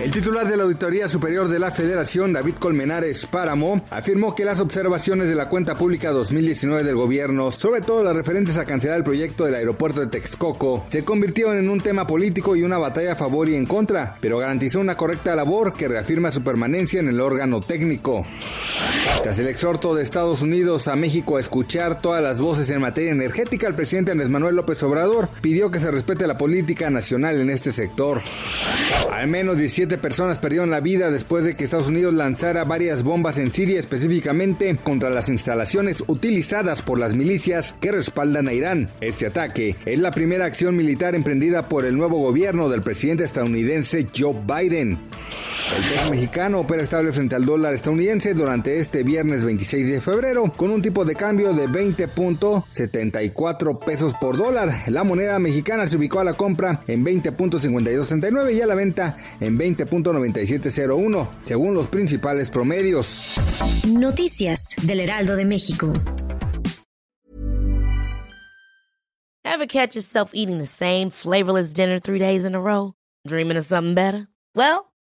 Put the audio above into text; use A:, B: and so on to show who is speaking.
A: El titular de la Auditoría Superior de la Federación, David Colmenares Páramo, afirmó que las observaciones de la cuenta pública 2019 del gobierno, sobre todo las referentes a cancelar el proyecto del aeropuerto de Texcoco, se convirtieron en un tema político y una batalla a favor y en contra, pero garantizó una correcta labor que reafirma su permanencia en el órgano técnico. Tras el exhorto de Estados Unidos a México a escuchar todas las voces en materia energética, el presidente Andrés Manuel López Obrador pidió que se respete la política nacional en este sector. Al menos 17 personas perdieron la vida después de que Estados Unidos lanzara varias bombas en Siria, específicamente contra las instalaciones utilizadas por las milicias que respaldan a Irán. Este ataque es la primera acción militar emprendida por el nuevo gobierno del presidente estadounidense Joe Biden. El peso mexicano opera estable frente al dólar estadounidense durante este viernes 26 de febrero con un tipo de cambio de 20.74 pesos por dólar. La moneda mexicana se ubicó a la compra en 20.5269 y a la venta en 20.9701, según los principales promedios.
B: Noticias del Heraldo de México.
C: Ever catch yourself eating the same flavorless dinner three days in a row? Dreaming of something better? Well,